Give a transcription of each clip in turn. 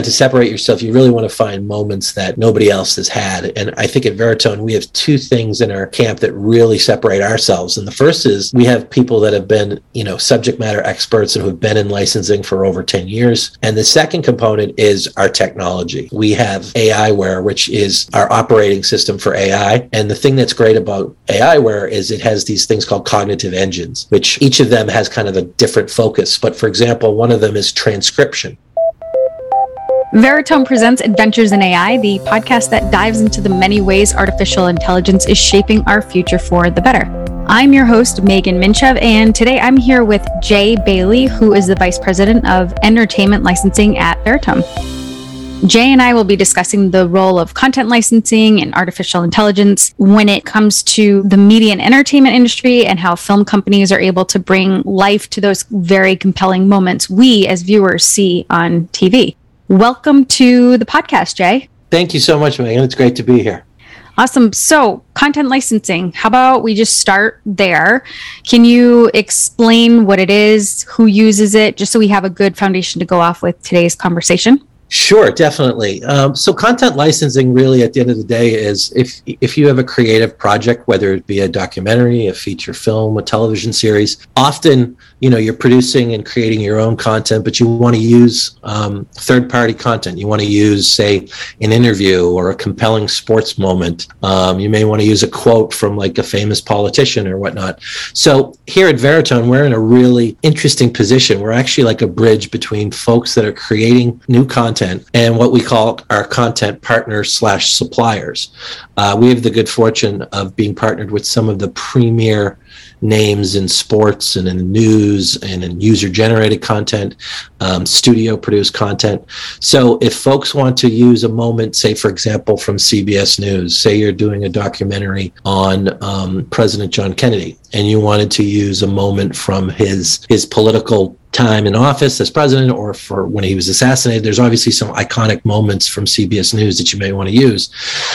And to separate yourself, you really want to find moments that nobody else has had. And I think at Veritone, we have two things in our camp that really separate ourselves. And the first is we have people that have been, you know, subject matter experts and who have been in licensing for over 10 years. And the second component is our technology. We have AIware, which is our operating system for AI. And the thing that's great about AIware is it has these things called cognitive engines, which each of them has kind of a different focus. But for example, one of them is transcription. Veritone presents Adventures in AI, the podcast that dives into the many ways artificial intelligence is shaping our future for the better. I'm your host, Megan Minchev, and today I'm here with Jay Bailey, who is the Vice President of Entertainment Licensing at Veritone. Jay and I will be discussing the role of content licensing and artificial intelligence when it comes to the media and entertainment industry and how film companies are able to bring life to those very compelling moments we as viewers see on TV. Welcome to the podcast, Jay. Thank you so much, Megan. It's great to be here. Awesome. So, content licensing, how about we just start there? Can you explain what it is, who uses it, just so we have a good foundation to go off with today's conversation? Sure, definitely. Um, so, content licensing really, at the end of the day, is if if you have a creative project, whether it be a documentary, a feature film, a television series, often you know you're producing and creating your own content, but you want to use um, third party content. You want to use, say, an interview or a compelling sports moment. Um, you may want to use a quote from like a famous politician or whatnot. So here at Veritone, we're in a really interesting position. We're actually like a bridge between folks that are creating new content and what we call our content partners slash suppliers. Uh, we have the good fortune of being partnered with some of the premier names in sports and in news and in user generated content, um, studio produced content. So if folks want to use a moment, say, for example, from CBS News, say you're doing a documentary on um, President John Kennedy and you wanted to use a moment from his his political time in office as president or for when he was assassinated. There's obviously some iconic moments from CBS News that you may want to use.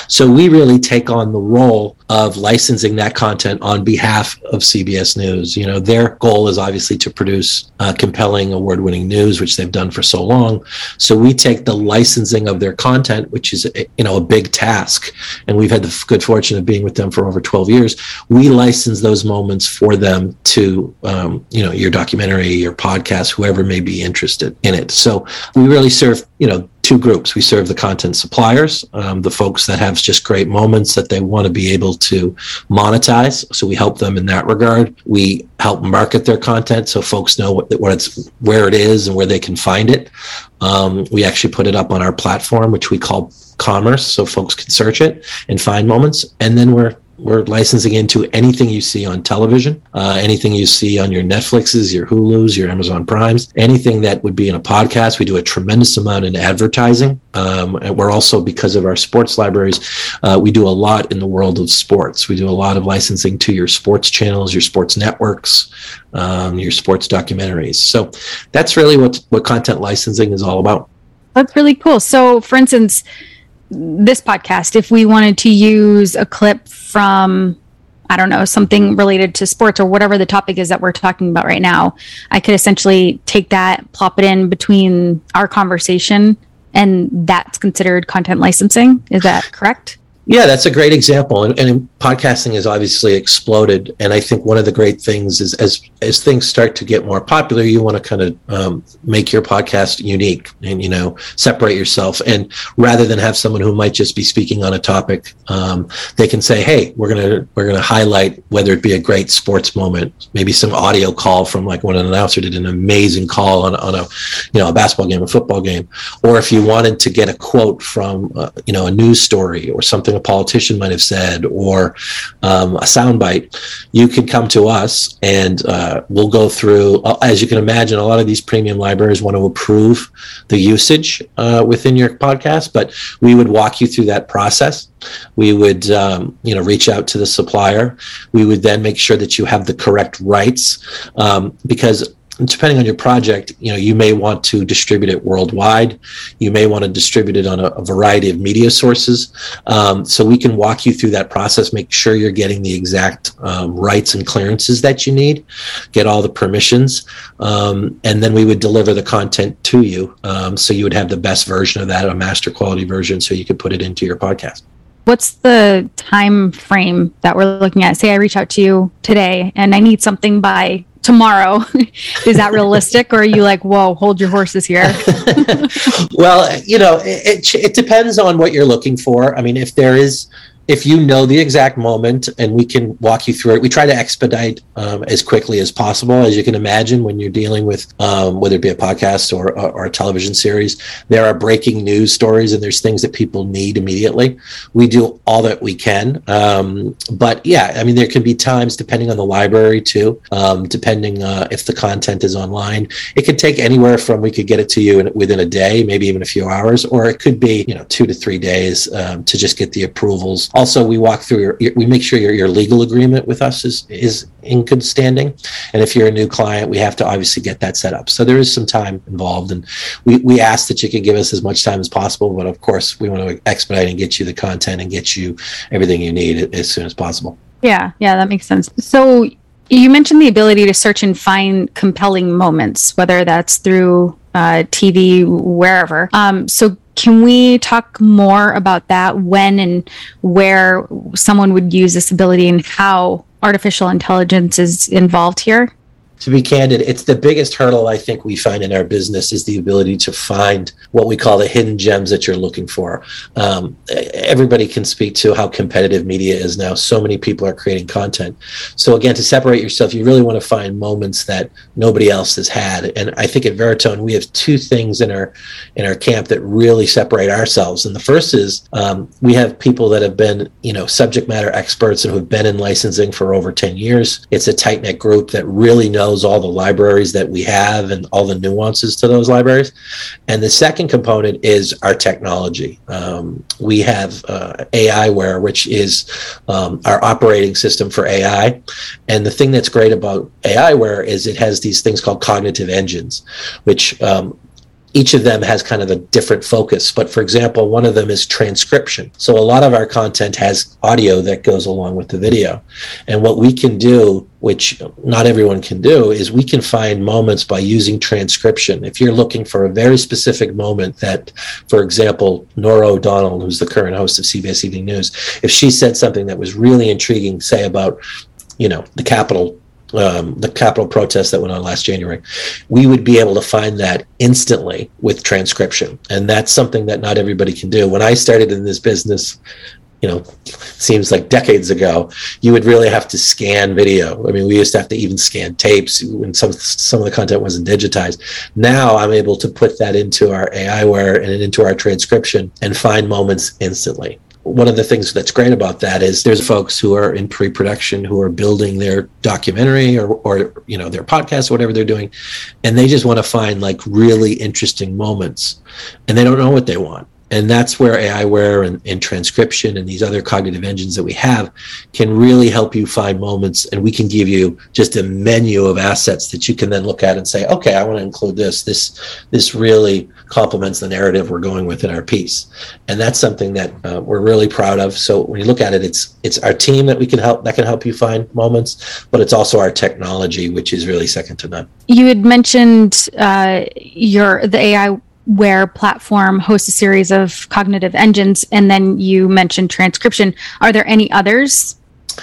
So we really take on the role of licensing that content on behalf of CBS News. You know, their goal is obviously to produce uh, compelling, award-winning news, which they've done for so long. So we take the licensing of their content, which is you know a big task, and we've had the good fortune of being with them for over 12 years. We license those moments for them to um, you know your documentary, your podcast, whoever may be interested in it. So we really serve you know two groups. We serve the content suppliers, um, the folks that have just great moments that they want to be able to monetize. So we help them in that regard. We help market their content so folks know what, what it's where it is and where they can find it. Um, we actually put it up on our platform, which we call Commerce, so folks can search it and find moments. And then we're we're licensing into anything you see on television, uh, anything you see on your Netflixes, your Hulus, your Amazon Primes, anything that would be in a podcast. We do a tremendous amount in advertising. Um, and we're also, because of our sports libraries, uh, we do a lot in the world of sports. We do a lot of licensing to your sports channels, your sports networks, um, your sports documentaries. So that's really what, what content licensing is all about. That's really cool. So, for instance, this podcast, if we wanted to use a clip from, I don't know, something related to sports or whatever the topic is that we're talking about right now, I could essentially take that, plop it in between our conversation, and that's considered content licensing. Is that correct? Yeah, that's a great example. And, and, podcasting has obviously exploded. And I think one of the great things is as as things start to get more popular, you want to kind of um, make your podcast unique and you know separate yourself. And rather than have someone who might just be speaking on a topic, um, they can say, "Hey, we're gonna we're gonna highlight whether it be a great sports moment, maybe some audio call from like when an announcer did an amazing call on on a you know a basketball game, a football game, or if you wanted to get a quote from uh, you know a news story or something." A politician might have said or um, a soundbite, you could come to us and uh, we'll go through. Uh, as you can imagine, a lot of these premium libraries want to approve the usage uh, within your podcast, but we would walk you through that process. We would, um, you know, reach out to the supplier. We would then make sure that you have the correct rights um, because depending on your project, you know, you may want to distribute it worldwide. You may want to distribute it on a, a variety of media sources. Um, so we can walk you through that process, make sure you're getting the exact um, rights and clearances that you need, get all the permissions, um, and then we would deliver the content to you. Um, so you would have the best version of that, a master quality version, so you could put it into your podcast what's the time frame that we're looking at say i reach out to you today and i need something by tomorrow. Is that realistic, or are you like, whoa, hold your horses here? well, you know, it, it, it depends on what you're looking for. I mean, if there is if you know the exact moment and we can walk you through it, we try to expedite um, as quickly as possible. As you can imagine, when you're dealing with um, whether it be a podcast or, or, a television series, there are breaking news stories and there's things that people need immediately. We do all that we can. Um, but yeah, I mean, there can be times depending on the library too, um, depending uh, if the content is online. It could take anywhere from we could get it to you in, within a day, maybe even a few hours, or it could be, you know, two to three days um, to just get the approvals also, we walk through your, we make sure your, your legal agreement with us is, is in good standing. And if you're a new client, we have to obviously get that set up. So there is some time involved. And we, we ask that you can give us as much time as possible. But of course, we want to expedite and get you the content and get you everything you need as soon as possible. Yeah, yeah, that makes sense. So you mentioned the ability to search and find compelling moments, whether that's through uh, TV, wherever. Um, so can we talk more about that when and where someone would use this ability and how artificial intelligence is involved here? To be candid, it's the biggest hurdle I think we find in our business is the ability to find what we call the hidden gems that you're looking for. Um, everybody can speak to how competitive media is now. So many people are creating content. So again, to separate yourself, you really want to find moments that nobody else has had. And I think at Veritone, we have two things in our in our camp that really separate ourselves. And the first is um, we have people that have been, you know, subject matter experts and who have been in licensing for over 10 years. It's a tight knit group that really knows knows all the libraries that we have and all the nuances to those libraries. And the second component is our technology. Um, we have uh, AIware, which is um, our operating system for AI. And the thing that's great about AIware is it has these things called cognitive engines, which um, each of them has kind of a different focus. But for example, one of them is transcription. So a lot of our content has audio that goes along with the video. And what we can do, which not everyone can do, is we can find moments by using transcription. If you're looking for a very specific moment that, for example, Norah O'Donnell, who's the current host of CBS Evening News, if she said something that was really intriguing, say about, you know, the Capitol um, the Capitol protest that went on last January, we would be able to find that instantly with transcription. And that's something that not everybody can do. When I started in this business, you know, seems like decades ago, you would really have to scan video. I mean, we used to have to even scan tapes when some some of the content wasn't digitized. Now I'm able to put that into our AIware and into our transcription and find moments instantly one of the things that's great about that is there's folks who are in pre-production who are building their documentary or, or you know their podcast or whatever they're doing and they just want to find like really interesting moments and they don't know what they want and that's where AIware and, and, transcription and these other cognitive engines that we have can really help you find moments. And we can give you just a menu of assets that you can then look at and say, okay, I want to include this. This this really complements the narrative we're going with in our piece. And that's something that uh, we're really proud of. So when you look at it, it's it's our team that we can help that can help you find moments, but it's also our technology, which is really second to none. You had mentioned uh, your the AI where platform hosts a series of cognitive engines and then you mentioned transcription are there any others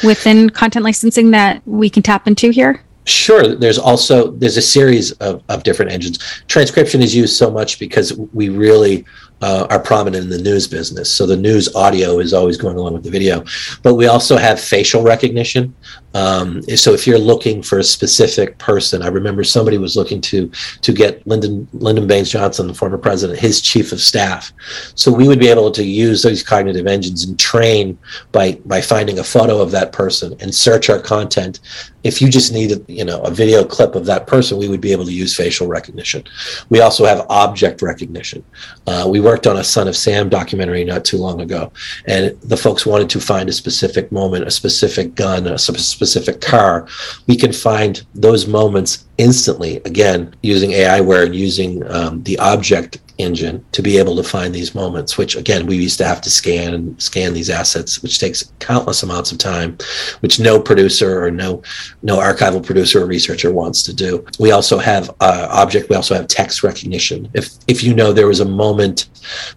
within content licensing that we can tap into here sure there's also there's a series of, of different engines transcription is used so much because we really uh, are prominent in the news business. So the news audio is always going along with the video. But we also have facial recognition. Um, so if you're looking for a specific person, I remember somebody was looking to to get Lyndon Lyndon Baines Johnson, the former president, his chief of staff. So we would be able to use those cognitive engines and train by by finding a photo of that person and search our content. If you just needed, you know, a video clip of that person, we would be able to use facial recognition. We also have object recognition. Uh, we worked on a Son of Sam documentary not too long ago, and the folks wanted to find a specific moment, a specific gun, a specific car. We can find those moments instantly again using aiware and using um, the object engine to be able to find these moments which again we used to have to scan and scan these assets which takes countless amounts of time which no producer or no no archival producer or researcher wants to do we also have uh, object we also have text recognition if if you know there was a moment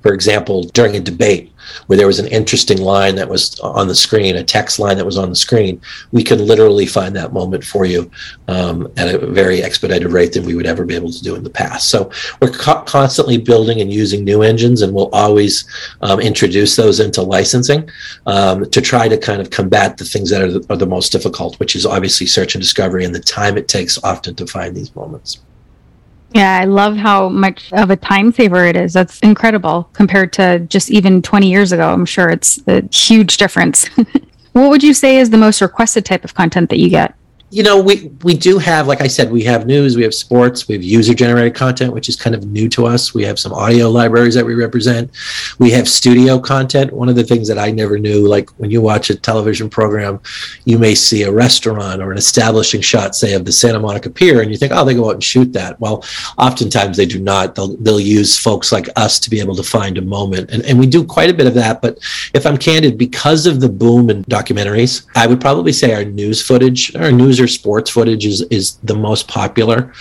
for example during a debate where there was an interesting line that was on the screen, a text line that was on the screen, we could literally find that moment for you um, at a very expedited rate than we would ever be able to do in the past. So we're co- constantly building and using new engines, and we'll always um, introduce those into licensing um, to try to kind of combat the things that are the, are the most difficult, which is obviously search and discovery and the time it takes often to find these moments. Yeah, I love how much of a time saver it is. That's incredible compared to just even 20 years ago. I'm sure it's a huge difference. what would you say is the most requested type of content that you get? You know, we we do have, like I said, we have news, we have sports, we have user generated content, which is kind of new to us. We have some audio libraries that we represent. We have studio content. One of the things that I never knew, like when you watch a television program, you may see a restaurant or an establishing shot, say, of the Santa Monica Pier, and you think, oh, they go out and shoot that. Well, oftentimes they do not. They'll they'll use folks like us to be able to find a moment, and and we do quite a bit of that. But if I'm candid, because of the boom in documentaries, I would probably say our news footage, our news sports footage is is the most popular.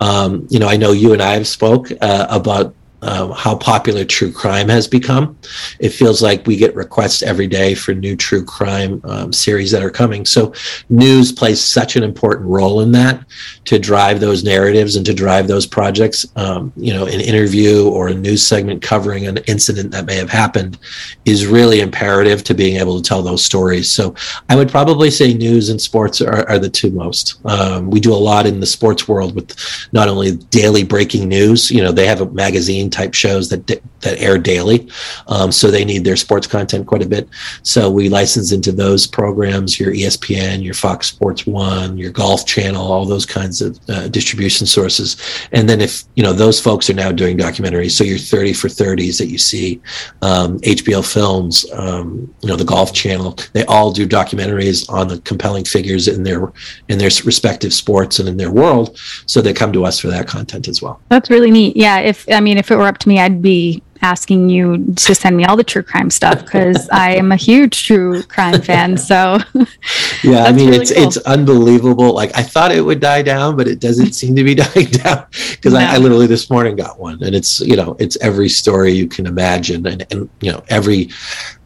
Um, you know, I know you and I have spoke uh, about uh, how popular true crime has become. It feels like we get requests every day for new true crime um, series that are coming. So, news plays such an important role in that to drive those narratives and to drive those projects. Um, you know, an interview or a news segment covering an incident that may have happened is really imperative to being able to tell those stories. So, I would probably say news and sports are, are the two most. Um, we do a lot in the sports world with not only daily breaking news, you know, they have a magazine type shows that that air daily, um, so they need their sports content quite a bit. So we license into those programs, your ESPN, your Fox Sports One, your Golf Channel, all those kinds of uh, distribution sources. And then if you know those folks are now doing documentaries, so your 30 for 30s that you see, um, HBO Films, um, you know the Golf Channel, they all do documentaries on the compelling figures in their in their respective sports and in their world. So they come to us for that content as well. That's really neat. Yeah, if I mean if it were up to me, I'd be asking you to send me all the true crime stuff because I am a huge true crime fan. So yeah, I mean really it's cool. it's unbelievable. Like I thought it would die down, but it doesn't seem to be dying down because no. I, I, literally this morning got one, and it's you know it's every story you can imagine, and and you know every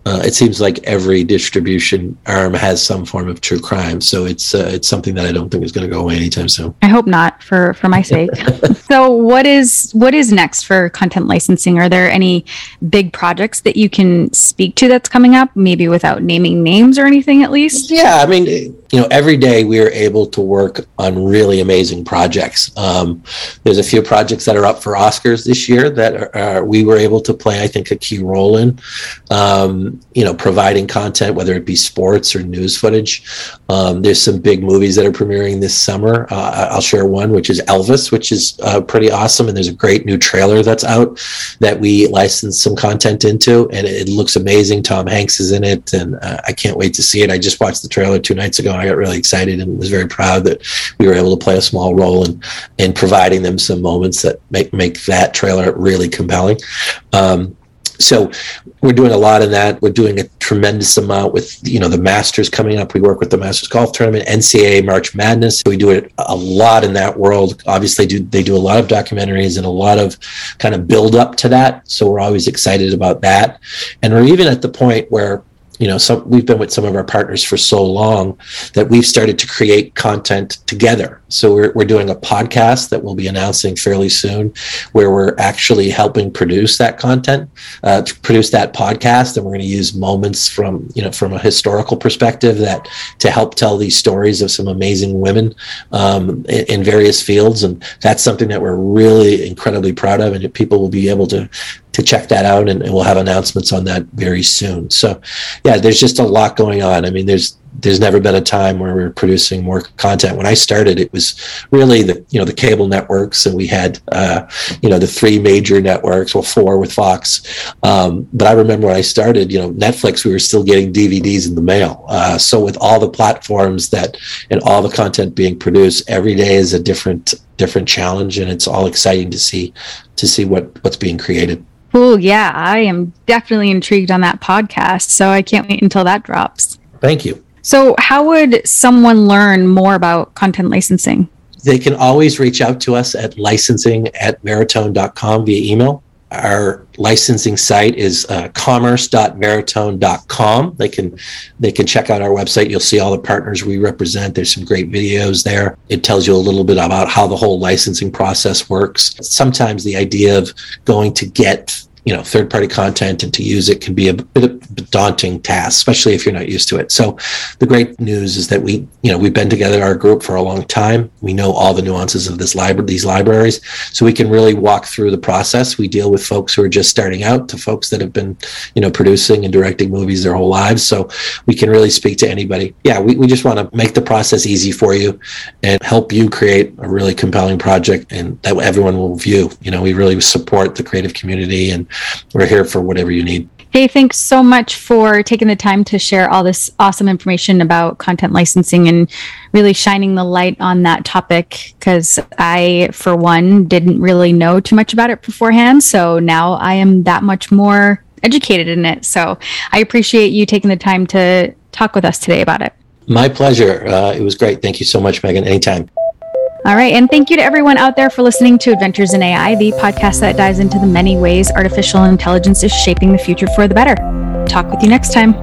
uh, it seems like every distribution arm has some form of true crime, so it's uh, it's something that I don't think is going to go away anytime soon. I hope not, for for my sake. so, what is what is next for content licensing? Are there any big projects that you can speak to that's coming up? Maybe without naming names or anything, at least. Yeah, I mean, you know, every day we are able to work on really amazing projects. Um, there's a few projects that are up for Oscars this year that are, are, we were able to play, I think, a key role in. Um, you know, providing content, whether it be sports or news footage. Um, there's some big movies that are premiering this summer. Uh, I'll share one, which is Elvis, which is uh, pretty awesome. And there's a great new trailer that's out that we licensed some content into, and it, looks amazing. Tom Hanks is in it, and uh, I can't wait to see it. I just watched the trailer two nights ago, and I got really excited and was very proud that we were able to play a small role in in providing them some moments that make make that trailer really compelling. Um, so we're doing a lot in that. We're doing a tremendous amount with you know the Masters coming up. We work with the Masters Golf Tournament, NCAA March Madness. We do it a lot in that world. Obviously, do they do a lot of documentaries and a lot of kind of build up to that. So we're always excited about that. And we're even at the point where you know some we've been with some of our partners for so long that we've started to create content together. So we're, we're doing a podcast that we'll be announcing fairly soon where we're actually helping produce that content uh, to produce that podcast. And we're going to use moments from you know from a historical perspective that to help tell these stories of some amazing women um, in, in various fields. And that's something that we're really incredibly proud of. And people will be able to to check that out and, and, we'll have announcements on that very soon so yeah there's just a lot going on i mean there's there's never been a time where we are producing more content. When I started, it was really the you know the cable networks, and we had uh, you know the three major networks, well four with Fox. Um, but I remember when I started, you know Netflix, we were still getting DVDs in the mail. Uh, so with all the platforms that and all the content being produced, every day is a different different challenge, and it's all exciting to see to see what what's being created. Oh yeah, I am definitely intrigued on that podcast. So I can't wait until that drops. Thank you. So, how would someone learn more about content licensing? They can always reach out to us at licensing at veritone.com via email. Our licensing site is uh, commerce.veritone.com. They can they can check out our website. You'll see all the partners we represent. There's some great videos there. It tells you a little bit about how the whole licensing process works. Sometimes the idea of going to get you know third party content and to use it can be a bit of a daunting task especially if you're not used to it. So the great news is that we you know we've been together our group for a long time. We know all the nuances of this library these libraries. So we can really walk through the process. We deal with folks who are just starting out to folks that have been you know producing and directing movies their whole lives. So we can really speak to anybody. Yeah we, we just want to make the process easy for you and help you create a really compelling project and that everyone will view. You know we really support the creative community and we're here for whatever you need. Hey, thanks so much for taking the time to share all this awesome information about content licensing and really shining the light on that topic. Because I, for one, didn't really know too much about it beforehand. So now I am that much more educated in it. So I appreciate you taking the time to talk with us today about it. My pleasure. Uh, it was great. Thank you so much, Megan. Anytime. All right. And thank you to everyone out there for listening to Adventures in AI, the podcast that dives into the many ways artificial intelligence is shaping the future for the better. Talk with you next time.